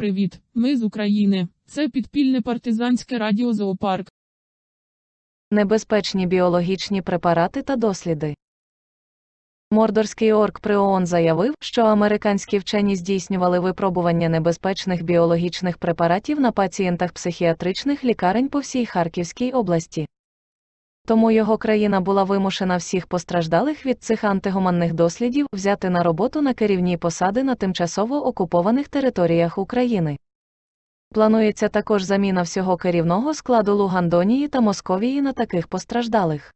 Привіт, ми з України. Це підпільне партизанське радіо Зоопарк. Небезпечні біологічні препарати та досліди. Мордорський орк при ООН заявив, що американські вчені здійснювали випробування небезпечних біологічних препаратів на пацієнтах психіатричних лікарень по всій Харківській області. Тому його країна була вимушена всіх постраждалих від цих антигуманних дослідів взяти на роботу на керівні посади на тимчасово окупованих територіях України. Планується також заміна всього керівного складу Лугандонії та Московії на таких постраждалих.